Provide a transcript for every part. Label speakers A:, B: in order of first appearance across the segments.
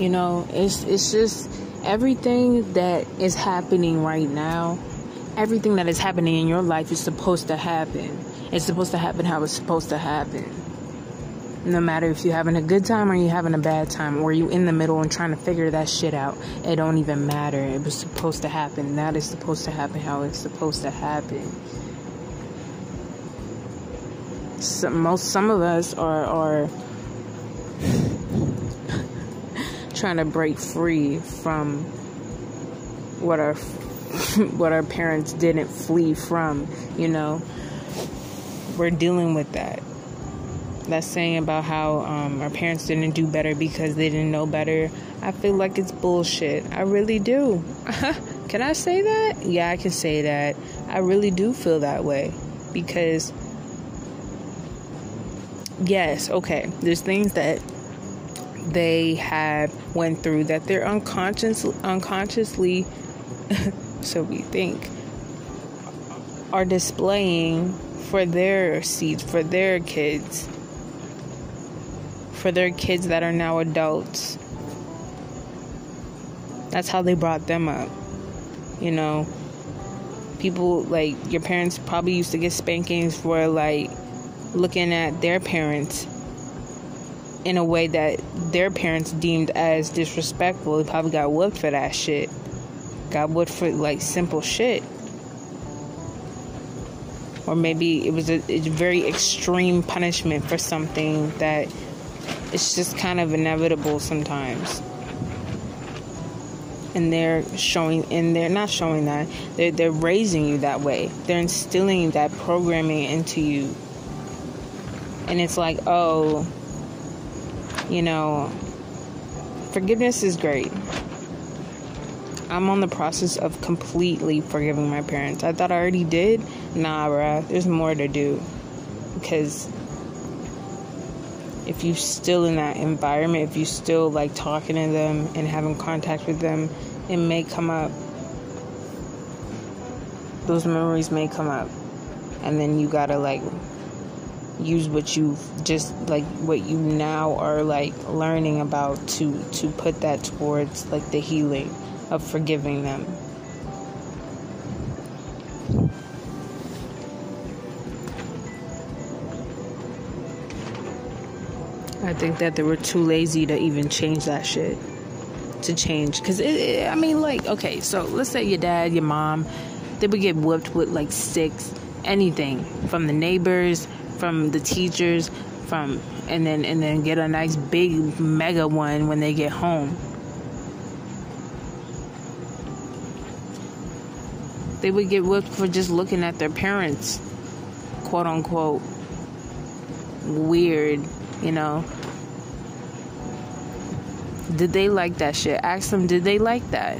A: You know, it's it's just everything that is happening right now. Everything that is happening in your life is supposed to happen. It's supposed to happen how it's supposed to happen. No matter if you're having a good time or you're having a bad time, or you're in the middle and trying to figure that shit out, it don't even matter. It was supposed to happen. That is supposed to happen how it's supposed to happen. Some, most some of us are are trying to break free from what our what our parents didn't flee from, you know. We're dealing with that. That saying about how um, our parents didn't do better because they didn't know better, I feel like it's bullshit. I really do. can I say that? Yeah, I can say that. I really do feel that way because yes, okay, there's things that they have went through that they're unconscious unconsciously so we think are displaying for their seeds for their kids for their kids that are now adults. That's how they brought them up you know? People like your parents probably used to get spankings for like looking at their parents in a way that their parents deemed as disrespectful. They probably got whooped for that shit. Got whooped for like simple shit. Or maybe it was a, a very extreme punishment for something that it's just kind of inevitable sometimes. And they're showing, and they're not showing that. They're, they're raising you that way. They're instilling that programming into you. And it's like, oh, you know, forgiveness is great. I'm on the process of completely forgiving my parents. I thought I already did. Nah, bruh. There's more to do. Because if you're still in that environment, if you're still like talking to them and having contact with them, it may come up. Those memories may come up. And then you gotta like use what you've just like what you now are like learning about to to put that towards like the healing of forgiving them. I think that they were too lazy to even change that shit to change. Because it I mean like okay so let's say your dad your mom they would get whooped with like sticks anything from the neighbors from the teachers from and then and then get a nice big mega one when they get home. They would get whipped for just looking at their parents quote unquote weird you know? Did they like that shit? Ask them did they like that?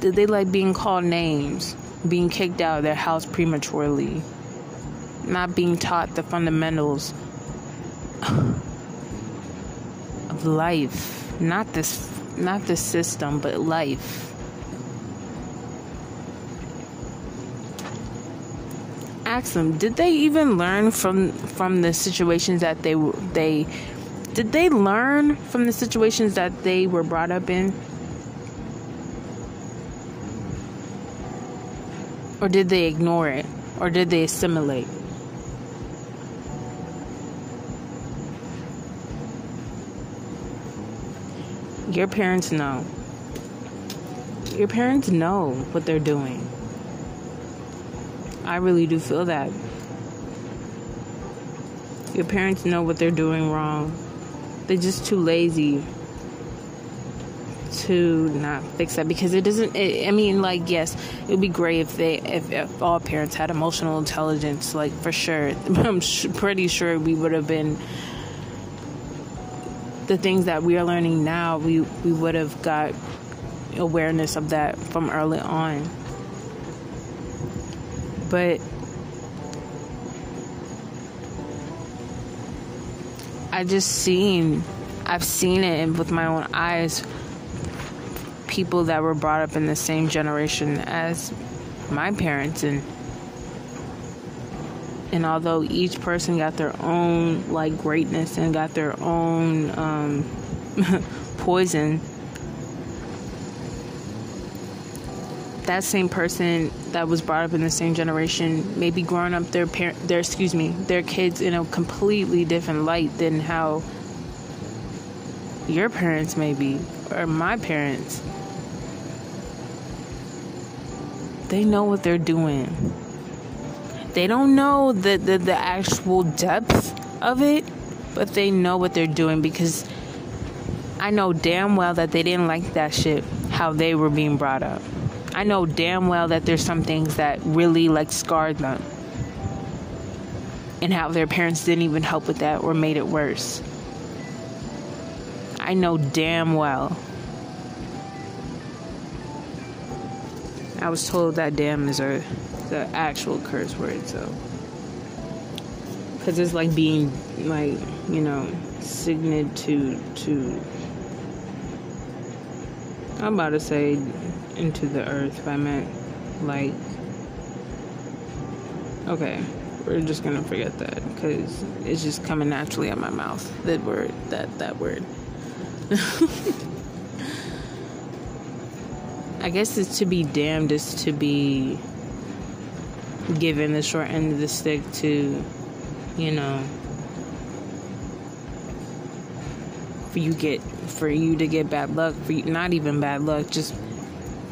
A: Did they like being called names being kicked out of their house prematurely not being taught the fundamentals of life. Not this not the system but life. Ask them did they even learn from from the situations that they they did they learn from the situations that they were brought up in? Or did they ignore it? Or did they assimilate Your parents know. Your parents know what they're doing. I really do feel that. Your parents know what they're doing wrong. They're just too lazy to not fix that because it doesn't it, i mean like yes it would be great if they if, if all parents had emotional intelligence like for sure i'm sh- pretty sure we would have been the things that we are learning now, we, we would have got awareness of that from early on. But I just seen, I've seen it with my own eyes, people that were brought up in the same generation as my parents and and although each person got their own like greatness and got their own um, poison that same person that was brought up in the same generation maybe growing up their parent their excuse me their kids in a completely different light than how your parents maybe or my parents they know what they're doing they don't know the, the, the actual depth of it but they know what they're doing because I know damn well that they didn't like that shit how they were being brought up. I know damn well that there's some things that really like scarred them. And how their parents didn't even help with that or made it worse. I know damn well. I was told that damn is a the actual curse word, so. Because it's like being like you know signet to to I'm about to say into the earth if I meant like okay we're just gonna forget that because it's just coming naturally out my mouth that word that that word. I guess it's to be damned is to be given the short end of the stick to you know for you get for you to get bad luck for you not even bad luck just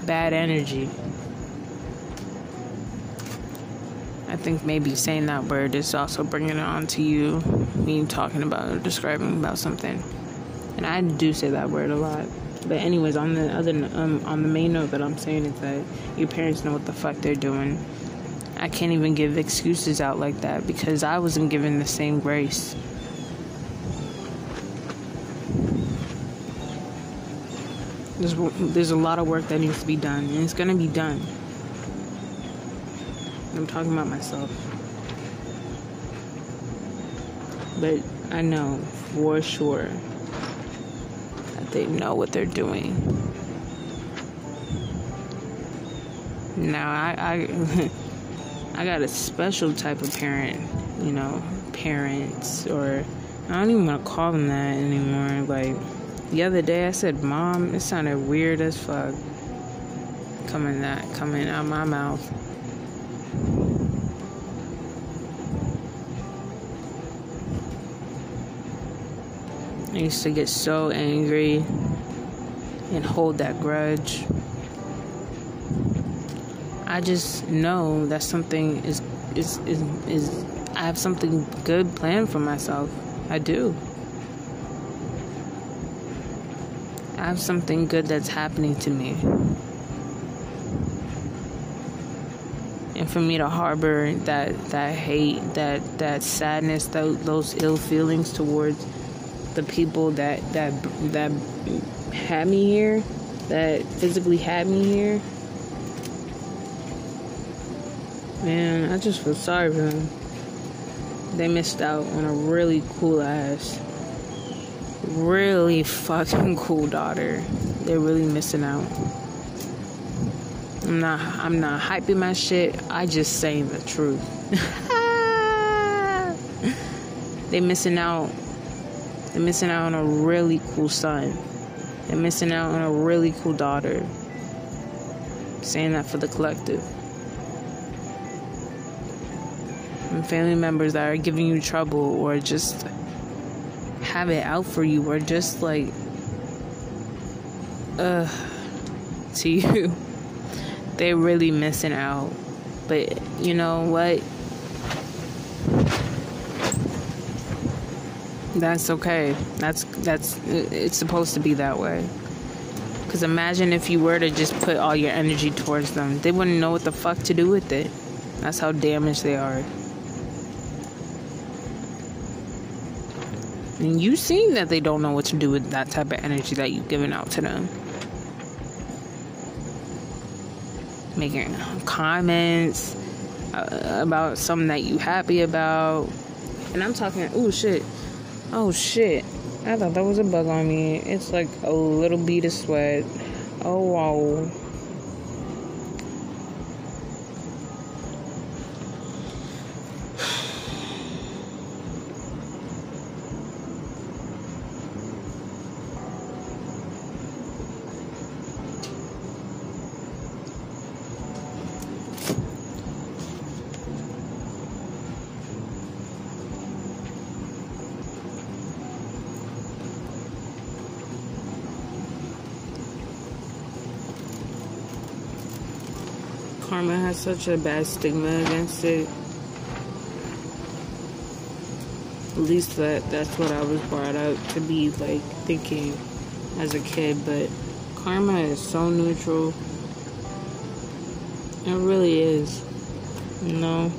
A: bad energy. I think maybe saying that word is also bringing it on to you me talking about or describing about something. And I do say that word a lot. But anyways on the other um, on the main note that I'm saying is that your parents know what the fuck they're doing I can't even give excuses out like that because I wasn't given the same grace. There's, there's a lot of work that needs to be done, and it's to be done. I'm talking about myself. But I know for sure that they know what they're doing. Now, I, I I got a special type of parent, you know, parents, or I don't even want to call them that anymore. Like, the other day I said mom, it sounded weird as fuck. Coming that, coming out my mouth. I used to get so angry and hold that grudge. I just know that something is is is, is I have something good planned for myself. I do. I have something good that's happening to me. And for me to harbor that that hate, that that sadness, those, those ill feelings towards the people that that that had me here, that physically had me here, Man, I just feel sorry for them. They missed out on a really cool ass, really fucking cool daughter. They're really missing out. I'm not I'm not hyping my shit. I just saying the truth. they missing out. They're missing out on a really cool son. They're missing out on a really cool daughter. Saying that for the collective. Family members that are giving you trouble or just have it out for you or just like uh to you. They're really missing out. But you know what? That's okay. That's that's it's supposed to be that way. Because imagine if you were to just put all your energy towards them. They wouldn't know what the fuck to do with it. That's how damaged they are And you've seen that they don't know what to do with that type of energy that you've given out to them. Making comments uh, about something that you happy about. And I'm talking, oh shit. Oh shit. I thought that was a bug on me. It's like a little bead of sweat. Oh wow. Karma has such a bad stigma against it. At least that that's what I was brought up to be like thinking as a kid, but karma is so neutral. It really is. You know?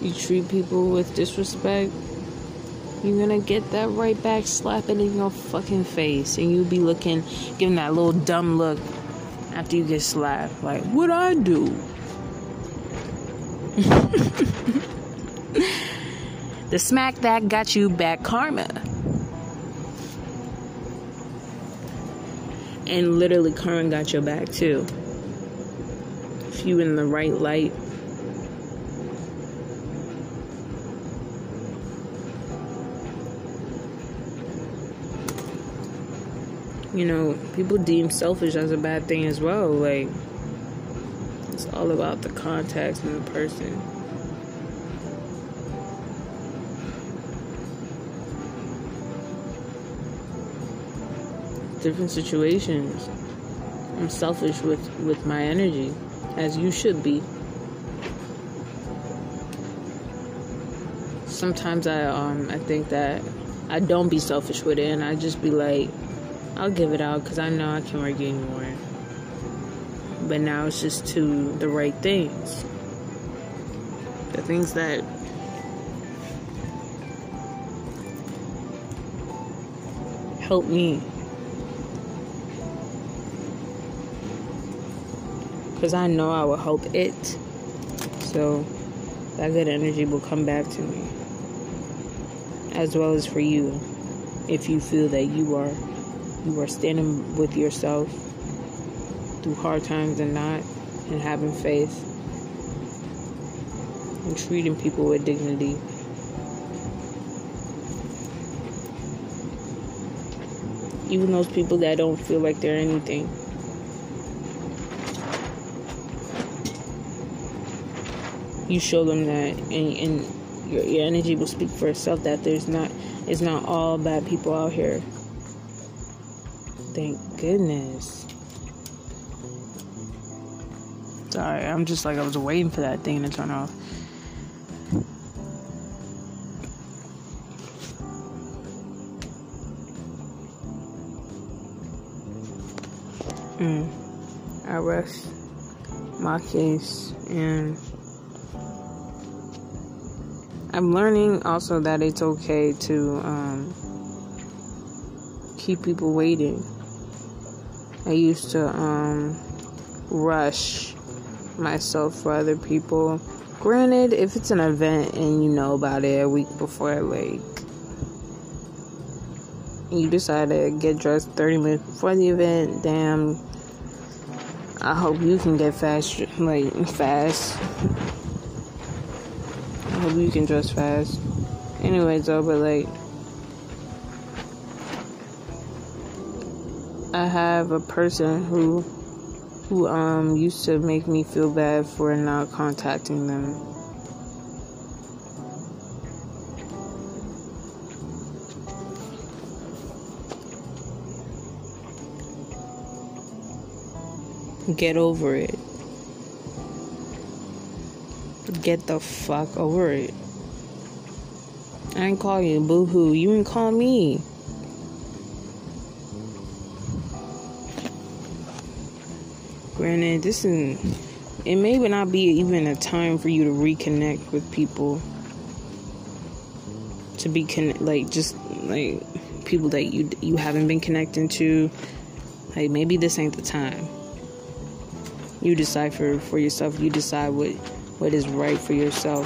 A: You treat people with disrespect, you're gonna get that right back slapping in your fucking face. And you'll be looking, giving that little dumb look after you get slapped. Like, what I do? the smack that got you back karma. And literally, karma got your back too. If you in the right light, you know, people deem selfish as a bad thing as well. Like, it's all about the context and the person. Different situations. I'm selfish with, with my energy, as you should be. Sometimes I um I think that I don't be selfish with it, and I just be like, I'll give it out because I know I can't work anymore. But now it's just to the right things. The things that help me. Because I know I will help it. So that good energy will come back to me. As well as for you. If you feel that you are you are standing with yourself through hard times and not, and having faith, and treating people with dignity. Even those people that don't feel like they're anything. You show them that, and, and your, your energy will speak for itself. That there's not, it's not all bad people out here. Thank goodness. Sorry, I'm just like I was waiting for that thing to turn off. Mm. I rest my case and I'm learning also that it's okay to um, keep people waiting. I used to um, rush myself for other people. Granted, if it's an event and you know about it a week before, like you decide to get dressed 30 minutes before the event, damn. I hope you can get fast, like fast. I hope you can dress fast. Anyways, though, but like I have a person who who um used to make me feel bad for not contacting them. Get over it. Get the fuck over it. I ain't call you boo hoo. You ain't call me. Granted, this is it may not be even a time for you to reconnect with people. To be connect, like just like people that you you haven't been connecting to. Like maybe this ain't the time. You decipher for yourself. You decide what what is right for yourself.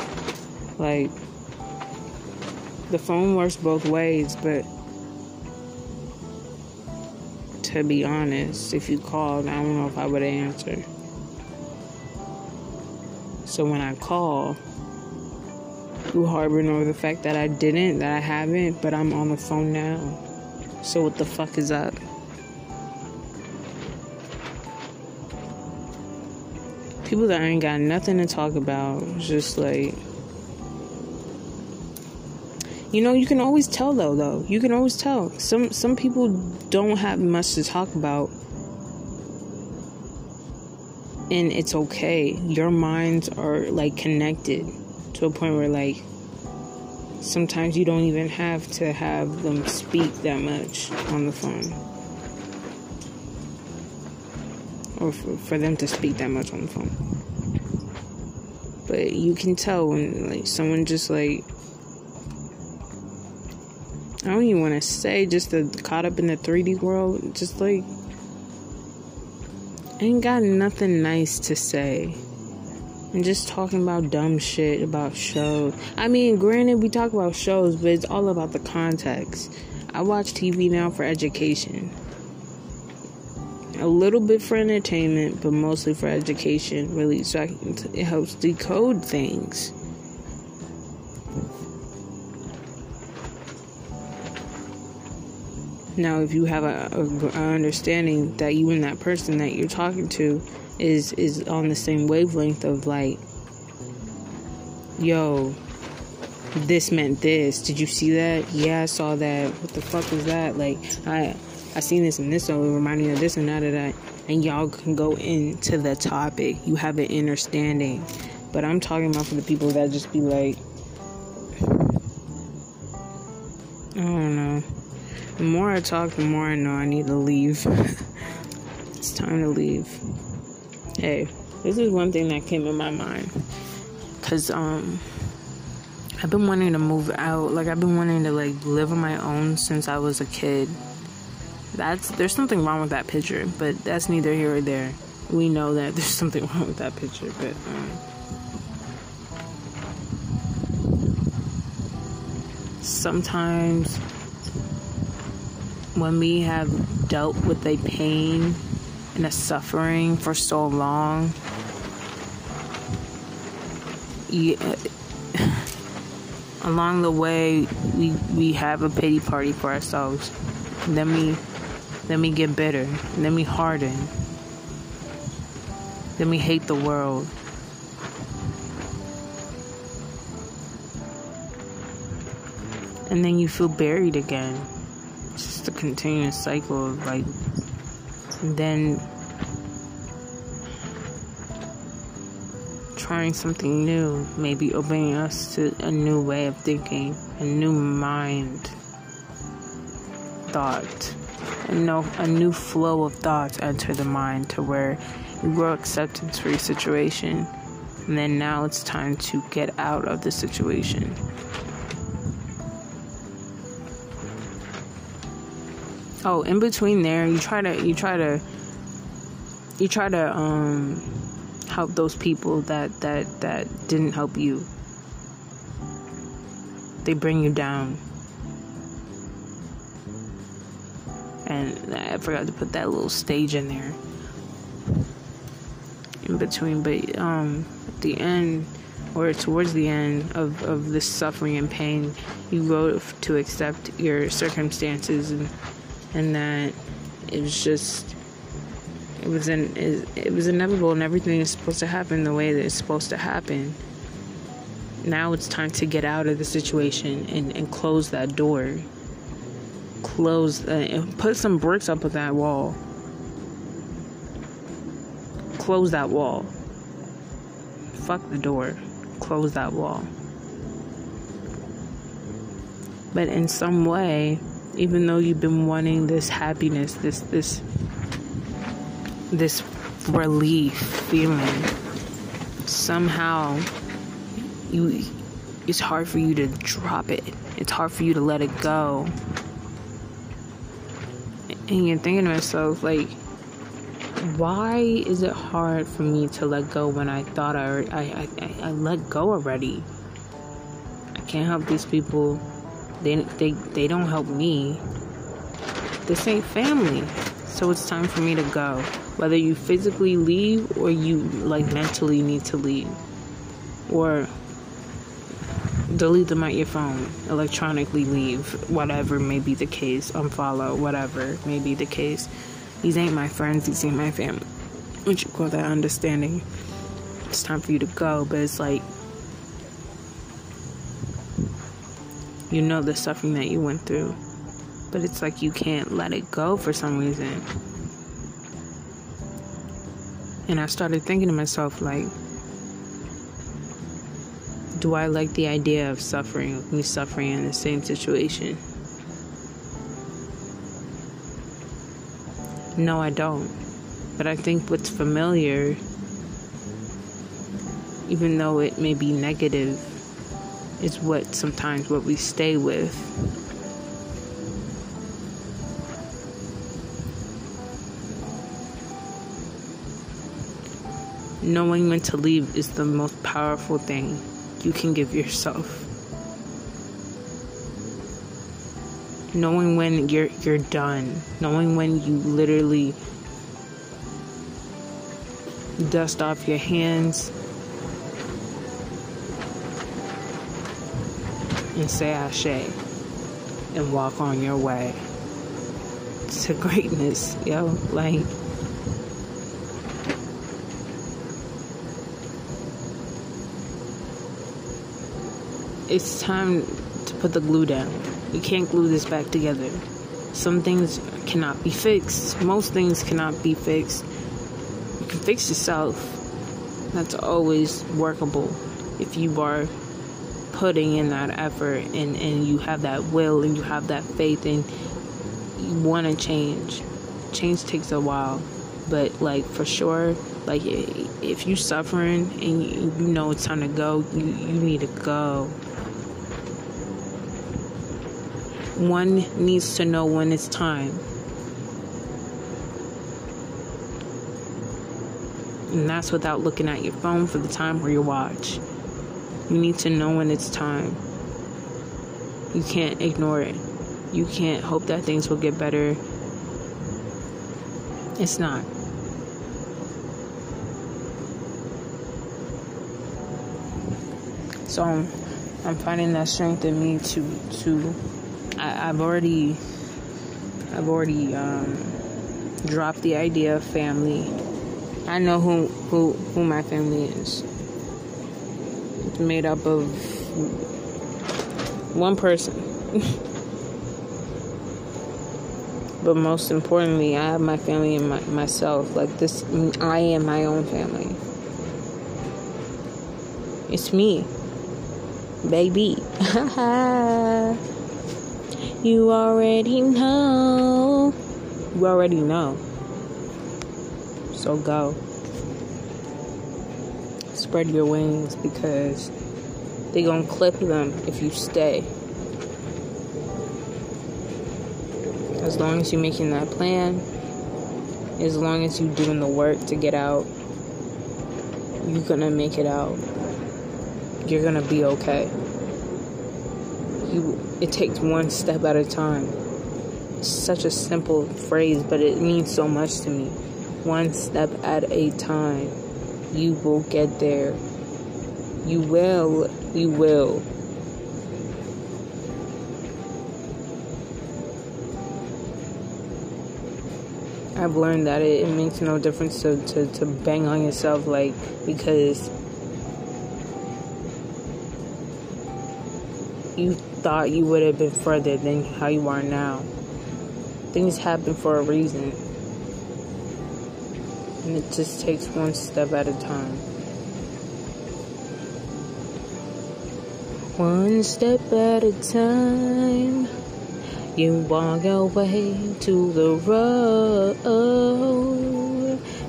A: Like the phone works both ways, but to be honest. If you called, I don't know if I would answer. So when I call, you harboring over the fact that I didn't, that I haven't, but I'm on the phone now. So what the fuck is up? People that ain't got nothing to talk about, just like you know, you can always tell though though. You can always tell. Some some people don't have much to talk about. and it's okay. Your minds are like connected to a point where like sometimes you don't even have to have them speak that much on the phone. Or for, for them to speak that much on the phone. But you can tell when like someone just like I don't even want to say just the caught up in the 3D world, just like ain't got nothing nice to say. And just talking about dumb shit about shows. I mean, granted, we talk about shows, but it's all about the context. I watch TV now for education. A little bit for entertainment, but mostly for education, really. So I, it helps decode things. Now, if you have a, a, a, understanding that you and that person that you're talking to is is on the same wavelength of like, yo, this meant this. Did you see that? Yeah, I saw that. What the fuck was that? Like, I I seen this and this, so it reminded me of this and that of that. And y'all can go into the topic. You have an understanding. But I'm talking about for the people that just be like, I don't know. The more I talk, the more I know I need to leave. it's time to leave. Hey, this is one thing that came in my mind. Cause um I've been wanting to move out. Like I've been wanting to like live on my own since I was a kid. That's there's something wrong with that picture, but that's neither here or there. We know that there's something wrong with that picture, but um sometimes when we have dealt with a pain and a suffering for so long, yeah, along the way we we have a pity party for ourselves. Then we then we get bitter. Then we harden. Then we hate the world. And then you feel buried again continuous cycle of like then trying something new, maybe opening us to a new way of thinking, a new mind thought, a, no, a new flow of thoughts enter the mind to where you grow acceptance for your situation, and then now it's time to get out of the situation. Oh in between there you try to you try to you try to um help those people that that that didn't help you. They bring you down. And i forgot to put that little stage in there. In between but um at the end or towards the end of, of this suffering and pain you grow to accept your circumstances and and that it was just it was an it was inevitable and everything is supposed to happen the way that it's supposed to happen. Now it's time to get out of the situation and, and close that door. Close uh, and put some bricks up at that wall. Close that wall. Fuck the door. Close that wall. But in some way even though you've been wanting this happiness, this this this relief feeling, somehow you it's hard for you to drop it. It's hard for you to let it go. And you're thinking to yourself, like, why is it hard for me to let go when I thought I, I, I, I let go already? I can't help these people they they they don't help me. This ain't family. So it's time for me to go. Whether you physically leave or you like mentally need to leave. Or delete them at your phone, electronically leave, whatever may be the case, unfollow, whatever may be the case. These ain't my friends, these ain't my family. What you call that understanding? It's time for you to go, but it's like you know the suffering that you went through, but it's like you can't let it go for some reason. And I started thinking to myself, like, do I like the idea of suffering, me suffering in the same situation? No, I don't. But I think what's familiar, even though it may be negative, is what sometimes what we stay with. Knowing when to leave is the most powerful thing you can give yourself. Knowing when you're you're done, knowing when you literally dust off your hands and say ashe and walk on your way to greatness, yo. Like it's time to put the glue down. You can't glue this back together. Some things cannot be fixed. Most things cannot be fixed. You can fix yourself. That's always workable if you are putting in that effort and, and you have that will and you have that faith and you want to change. Change takes a while, but like for sure, like if you're suffering and you know it's time to go, you, you need to go. One needs to know when it's time. And that's without looking at your phone for the time or your watch. You need to know when it's time. You can't ignore it. You can't hope that things will get better. It's not. So I'm, I'm finding that strength in me to to I, have already I've already um, dropped the idea of family. I know who who who my family is. Made up of one person. but most importantly, I have my family and my, myself. Like this, I am my own family. It's me, baby. You already know. You already know. So go. Spread your wings because they gonna clip them if you stay. As long as you're making that plan, as long as you're doing the work to get out, you're gonna make it out. You're gonna be okay you it takes one step at a time. Such a simple phrase, but it means so much to me. One step at a time. You will get there. You will. You will. I've learned that it, it makes no difference to, to, to bang on yourself like because you thought you would have been further than how you are now. Things happen for a reason. And it just takes one step at a time. One step at a time. You walk your way to the road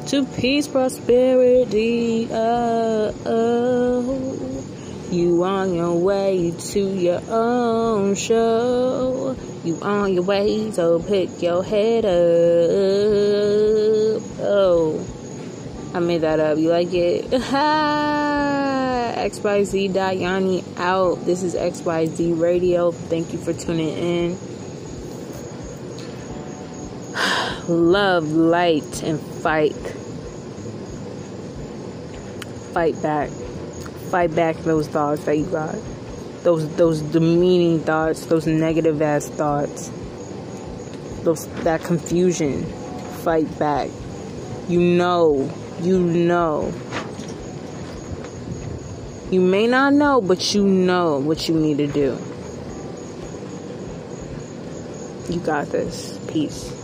A: to peace, prosperity. Oh, oh. You on your way to your own show. You on your way, so pick your head up. I made that up. You like it? XYZ Yanni out. This is XYZ Radio. Thank you for tuning in. Love, light, and fight. Fight back fight back those thoughts that you got. Those those demeaning thoughts, those negative ass thoughts. Those that confusion. Fight back. You know, you know. You may not know, but you know what you need to do. You got this. Peace.